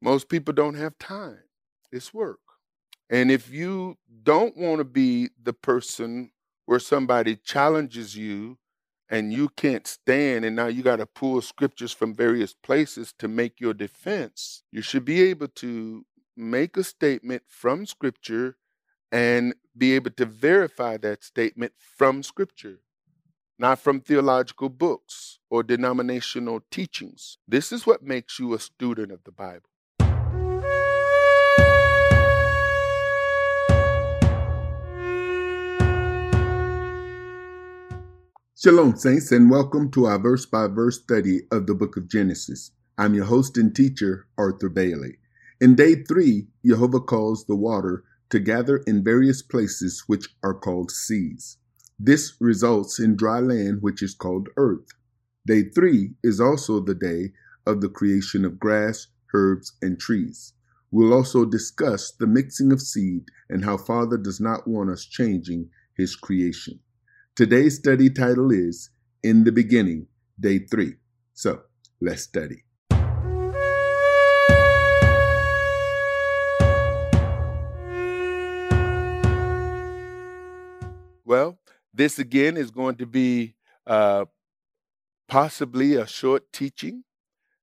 Most people don't have time. It's work. And if you don't want to be the person where somebody challenges you and you can't stand, and now you got to pull scriptures from various places to make your defense, you should be able to make a statement from scripture and be able to verify that statement from scripture, not from theological books or denominational teachings. This is what makes you a student of the Bible. Shalom, Saints, and welcome to our verse by verse study of the book of Genesis. I'm your host and teacher, Arthur Bailey. In day three, Jehovah calls the water to gather in various places which are called seas. This results in dry land, which is called earth. Day three is also the day of the creation of grass, herbs, and trees. We'll also discuss the mixing of seed and how Father does not want us changing his creation. Today's study title is In the Beginning, Day 3. So let's study. Well, this again is going to be uh, possibly a short teaching.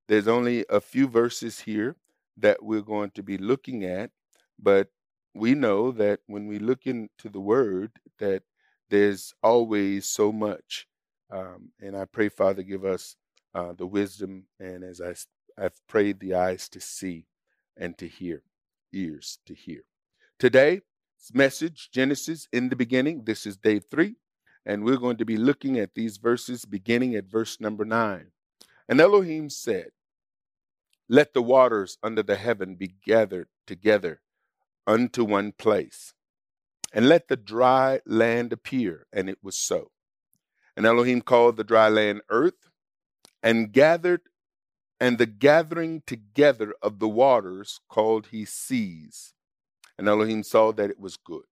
There's only a few verses here that we're going to be looking at, but we know that when we look into the Word, that there's always so much. Um, and I pray, Father, give us uh, the wisdom, and as I, I've prayed, the eyes to see and to hear, ears to hear. Today's message Genesis in the beginning. This is day three, and we're going to be looking at these verses beginning at verse number nine. And Elohim said, Let the waters under the heaven be gathered together unto one place and let the dry land appear. And it was so. And Elohim called the dry land earth, and gathered, and the gathering together of the waters called he seas. And Elohim saw that it was good.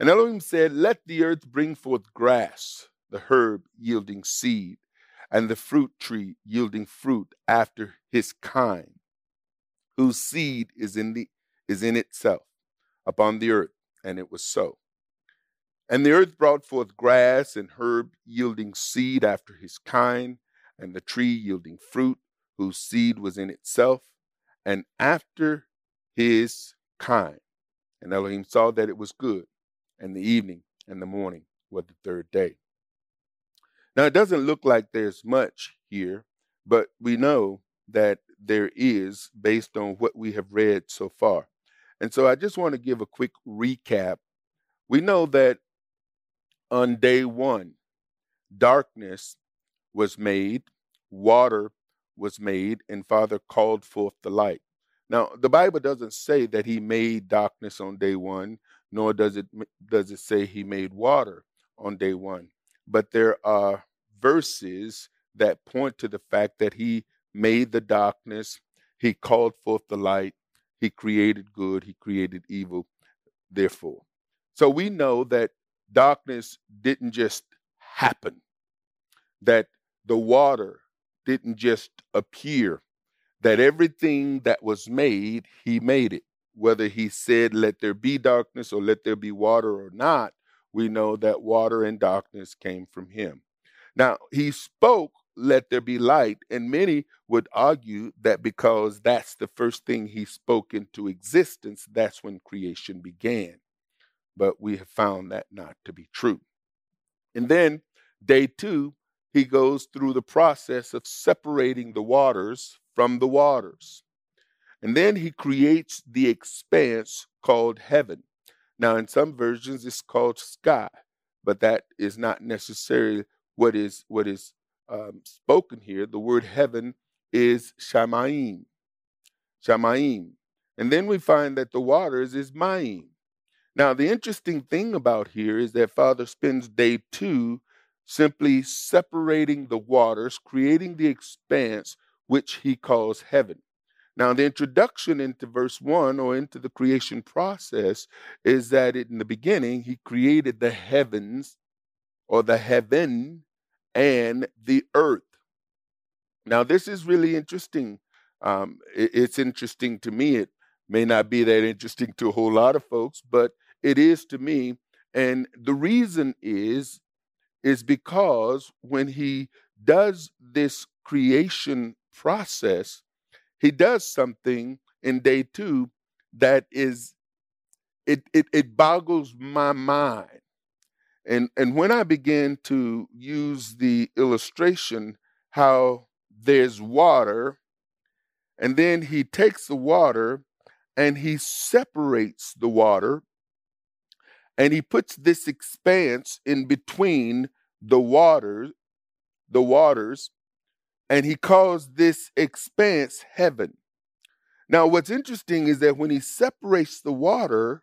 And Elohim said, Let the earth bring forth grass, the herb yielding seed, and the fruit tree yielding fruit after his kind, whose seed is in the is in itself upon the earth and it was so. And the earth brought forth grass and herb yielding seed after his kind, and the tree yielding fruit, whose seed was in itself, and after his kind. And Elohim saw that it was good, and the evening and the morning were the third day. Now, it doesn't look like there's much here, but we know that there is based on what we have read so far. And so I just want to give a quick recap. We know that on day one, darkness was made, water was made, and Father called forth the light. Now, the Bible doesn't say that he made darkness on day one, nor does it does it say he made water on day one. But there are verses that point to the fact that he made the darkness, he called forth the light, he created good, he created evil, therefore. So we know that darkness didn't just happen, that the water didn't just appear, that everything that was made, he made it. Whether he said, let there be darkness or let there be water or not, we know that water and darkness came from him. Now, he spoke let there be light. And many would argue that because that's the first thing he spoke into existence, that's when creation began. But we have found that not to be true. And then, day two, he goes through the process of separating the waters from the waters. And then he creates the expanse called heaven. Now, in some versions, it's called sky, but that is not necessarily what is what is um, spoken here, the word heaven is Shamaim. Shamaim. And then we find that the waters is Maim. Now, the interesting thing about here is that Father spends day two simply separating the waters, creating the expanse, which he calls heaven. Now, the introduction into verse 1 or into the creation process is that in the beginning, he created the heavens or the heaven and the earth. Now, this is really interesting Um, it, it's interesting to me. It may not be that interesting to a whole lot of folks, but it is to me. And the reason is, is because when he does this creation process, he does something in day two that is it it, it boggles my mind. And and when I begin to use the illustration how there's water, and then he takes the water and he separates the water and he puts this expanse in between the water the waters and he calls this expanse heaven. Now what's interesting is that when he separates the water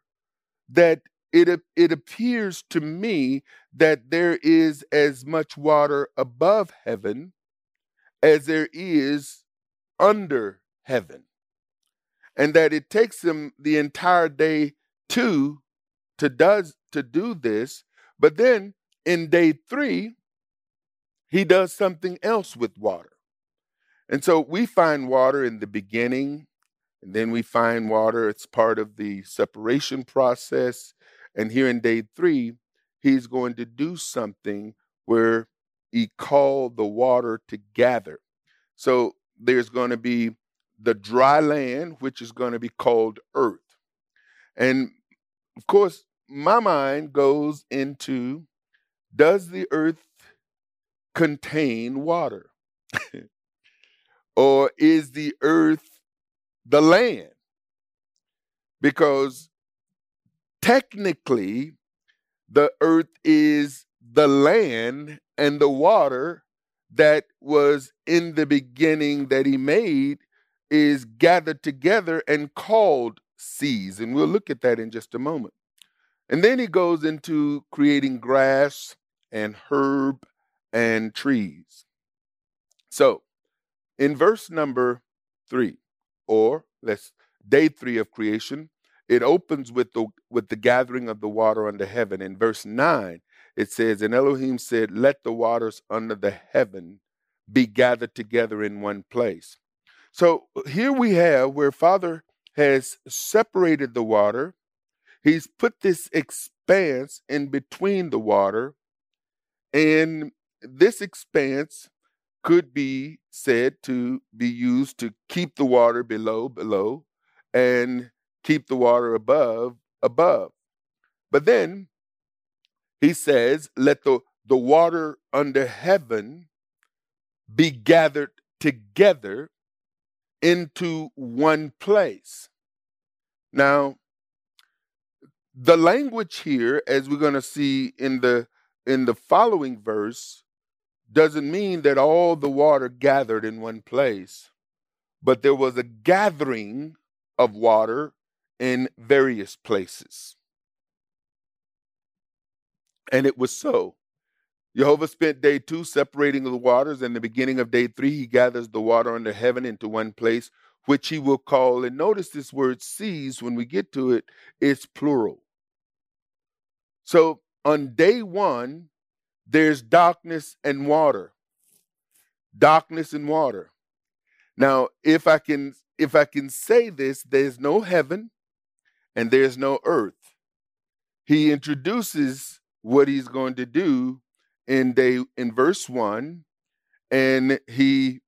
that it it appears to me that there is as much water above heaven as there is under heaven and that it takes him the entire day to to does to do this but then in day 3 he does something else with water. And so we find water in the beginning and then we find water it's part of the separation process and here in day 3 he's going to do something where he called the water to gather so there's going to be the dry land, which is going to be called earth. And of course, my mind goes into does the earth contain water? or is the earth the land? Because technically, the earth is the land and the water that was in the beginning that he made is gathered together and called seas. And we'll look at that in just a moment. And then he goes into creating grass and herb and trees. So in verse number three, or let's day three of creation, it opens with the with the gathering of the water under heaven. In verse nine, it says, And Elohim said, Let the waters under the heaven be gathered together in one place. So here we have where Father has separated the water. He's put this expanse in between the water. And this expanse could be said to be used to keep the water below, below, and keep the water above, above. But then he says, Let the, the water under heaven be gathered together into one place. Now, the language here, as we're going to see in the in the following verse, doesn't mean that all the water gathered in one place, but there was a gathering of water in various places. And it was so. Jehovah spent day two separating the waters, and the beginning of day three, he gathers the water under heaven into one place, which he will call, and notice this word seas, when we get to it, it's plural. So on day one, there's darkness and water. Darkness and water. Now, if I can if I can say this, there's no heaven and there's no earth. He introduces what he's going to do in day in verse 1 and he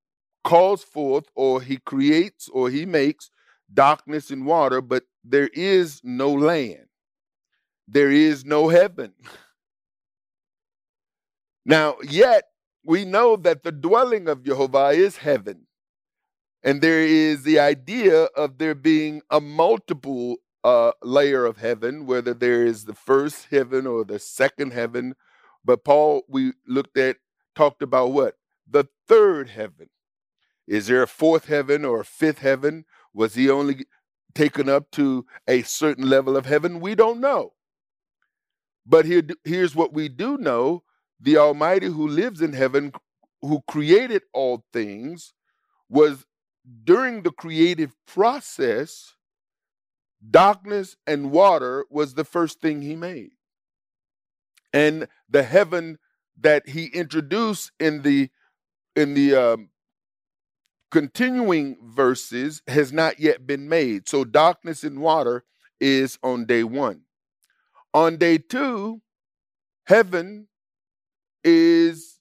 calls forth or he creates or he makes darkness and water but there is no land. There is no heaven. Now yet we know that the dwelling of jehovah is heaven. And there is the idea of there being a multiple uh, layer of heaven whether there is the first heaven or the second heaven but Paul, we looked at, talked about what? The third heaven. Is there a fourth heaven or a fifth heaven? Was he only taken up to a certain level of heaven? We don't know. But here, here's what we do know the Almighty who lives in heaven, who created all things, was during the creative process, darkness and water was the first thing he made and the heaven that he introduced in the in the um, continuing verses has not yet been made. So darkness and water is on day one. On day two, heaven is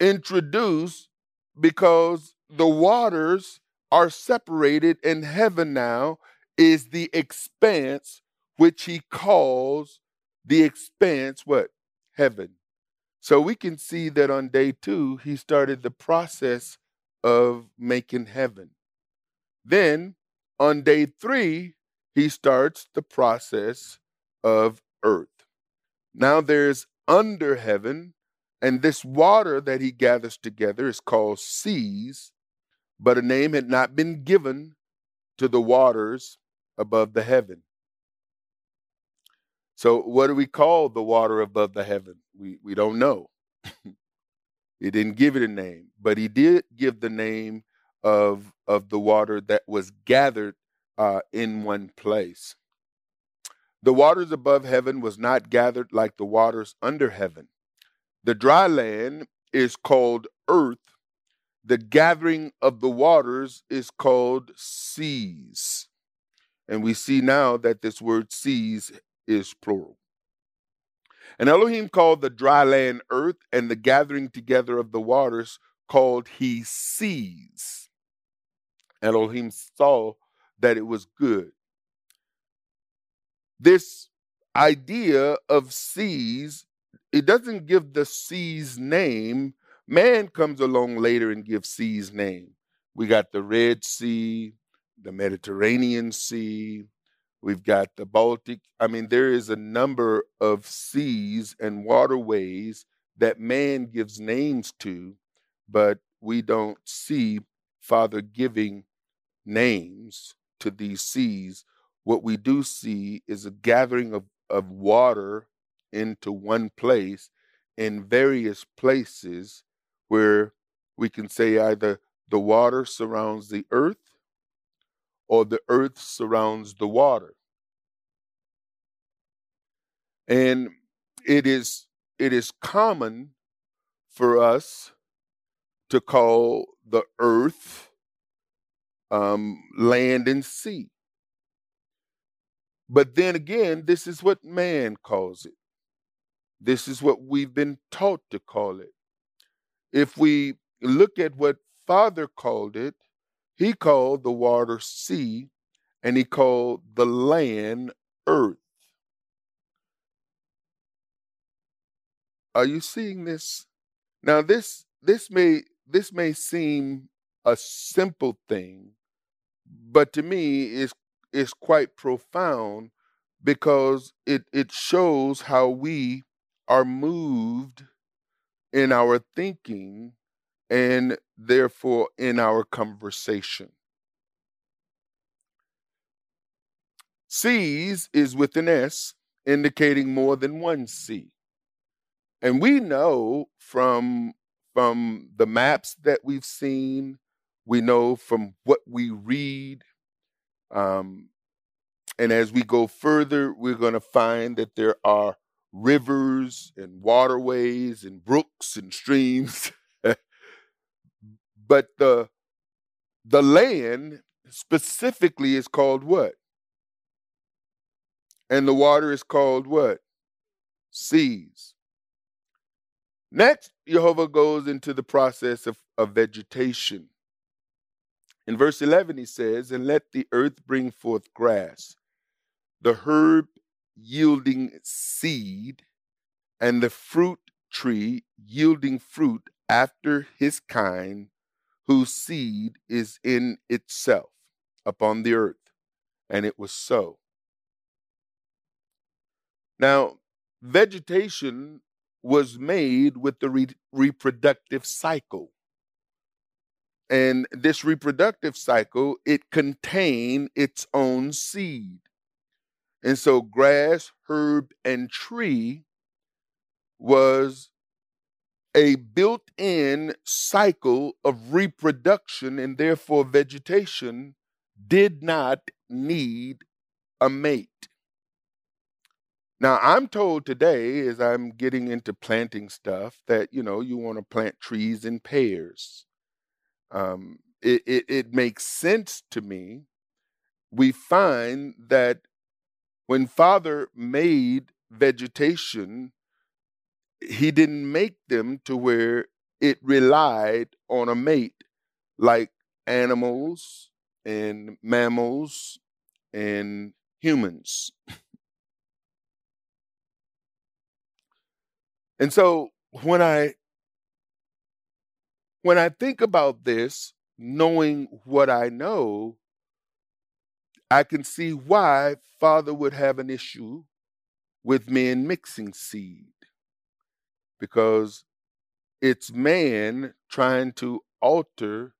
introduced because the waters are separated, and heaven now is the expanse which he calls the expanse what? Heaven. So we can see that on day two, he started the process of making heaven. Then on day three, he starts the process of earth. Now there's under heaven, and this water that he gathers together is called seas, but a name had not been given to the waters above the heaven. So, what do we call the water above the heaven? We, we don't know. he didn't give it a name, but he did give the name of, of the water that was gathered uh, in one place. The waters above heaven was not gathered like the waters under heaven. The dry land is called earth. The gathering of the waters is called seas. And we see now that this word seas is plural. And Elohim called the dry land earth, and the gathering together of the waters called he seas. Elohim saw that it was good. This idea of seas, it doesn't give the seas name. Man comes along later and gives seas name. We got the Red Sea, the Mediterranean Sea, we've got the Baltic. I mean, there is a number of seas and waterways that man gives names to, but we don't see Father giving names to these seas, what we do see is a gathering of, of water into one place in various places where we can say either the water surrounds the earth or the earth surrounds the water. And it is it is common for us to call the earth um, land and sea. But then again, this is what man calls it. This is what we've been taught to call it. If we look at what Father called it, he called the water sea and he called the land earth. Are you seeing this? Now this this may this may seem a simple thing, but to me is is quite profound because it it shows how we are moved in our thinking and therefore in our conversation. Seas is with an S, indicating more than one sea. And we know from from the maps that we've seen we know from what we read. Um, and as we go further, we're going to find that there are rivers and waterways and brooks and streams. but the the land specifically is called what? And the water is called what? Seas. Next, Jehovah goes into the process of, of vegetation. In verse 11, he says, And let the earth bring forth grass, the herb yielding seed, and the fruit tree yielding fruit after his kind, whose seed is in itself upon the earth. And it was so. Now, vegetation was made with the re- reproductive cycle and this reproductive cycle it contained its own seed and so grass herb and tree was a built-in cycle of reproduction and therefore vegetation did not need a mate now i'm told today as i'm getting into planting stuff that you know you want to plant trees in pairs um, it, it, it makes sense to me. We find that when Father made vegetation, he didn't make them to where it relied on a mate like animals and mammals and humans. and so when I when I think about this, knowing what I know, I can see why Father would have an issue with men mixing seed. Because it's man trying to alter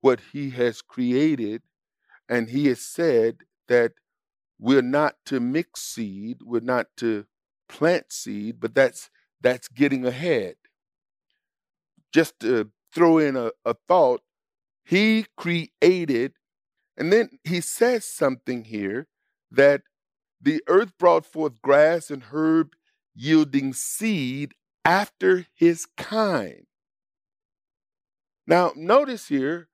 what he has created, and he has said that we're not to mix seed, we're not to plant seed, but that's that's getting ahead. Just to throw in a, a thought, he created, and then he says something here that the earth brought forth grass and herb yielding seed after his kind. Now, notice here,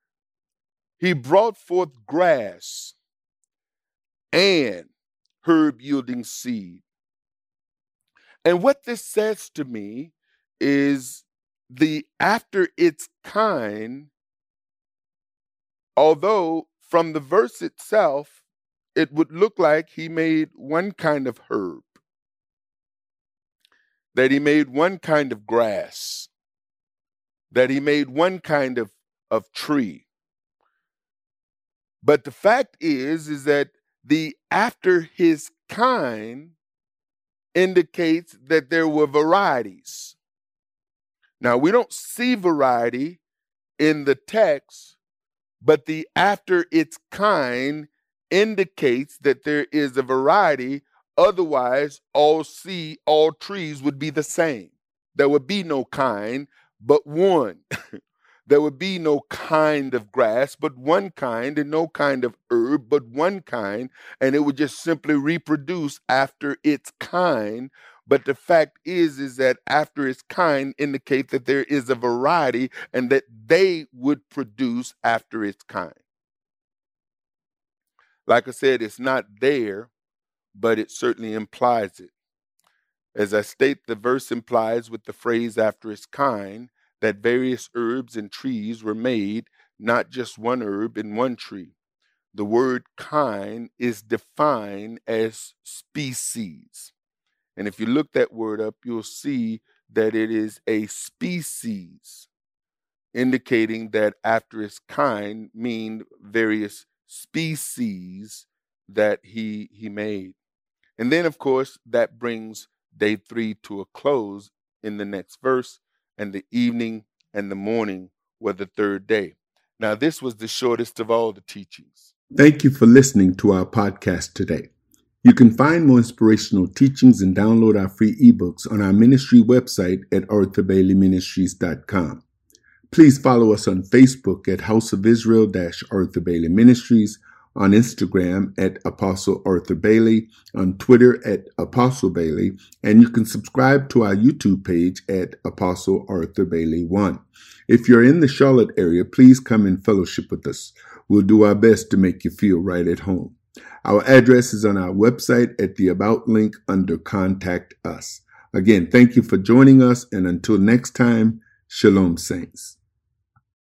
he brought forth grass and herb yielding seed. And what this says to me is the after its kind, although from the verse itself, it would look like he made one kind of herb, that he made one kind of grass, that he made one kind of, of tree. But the fact is, is that the after his kind indicates that there were varieties. Now, we don't see variety in the text, but the after its kind indicates that there is a variety. Otherwise, all sea, all trees would be the same. There would be no kind but one. there would be no kind of grass but one kind, and no kind of herb but one kind, and it would just simply reproduce after its kind. But the fact is, is that after its kind indicate that there is a variety and that they would produce after its kind. Like I said, it's not there, but it certainly implies it. As I state, the verse implies with the phrase after its kind that various herbs and trees were made, not just one herb and one tree. The word kind is defined as species. And if you look that word up, you'll see that it is a species, indicating that after its kind mean various species that he he made. And then of course that brings day 3 to a close in the next verse and the evening and the morning were the third day. Now, this was the shortest of all the teachings. Thank you for listening to our podcast today. You can find more inspirational teachings and download our free ebooks on our ministry website at arthurbaileyministries.com. Please follow us on Facebook at House of Israel Arthur Bailey Ministries on Instagram at Apostle Arthur Bailey, on Twitter at Apostle Bailey, and you can subscribe to our YouTube page at Apostle Arthur Bailey 1. If you're in the Charlotte area, please come and fellowship with us. We'll do our best to make you feel right at home. Our address is on our website at the About link under Contact Us. Again, thank you for joining us, and until next time, Shalom, Saints.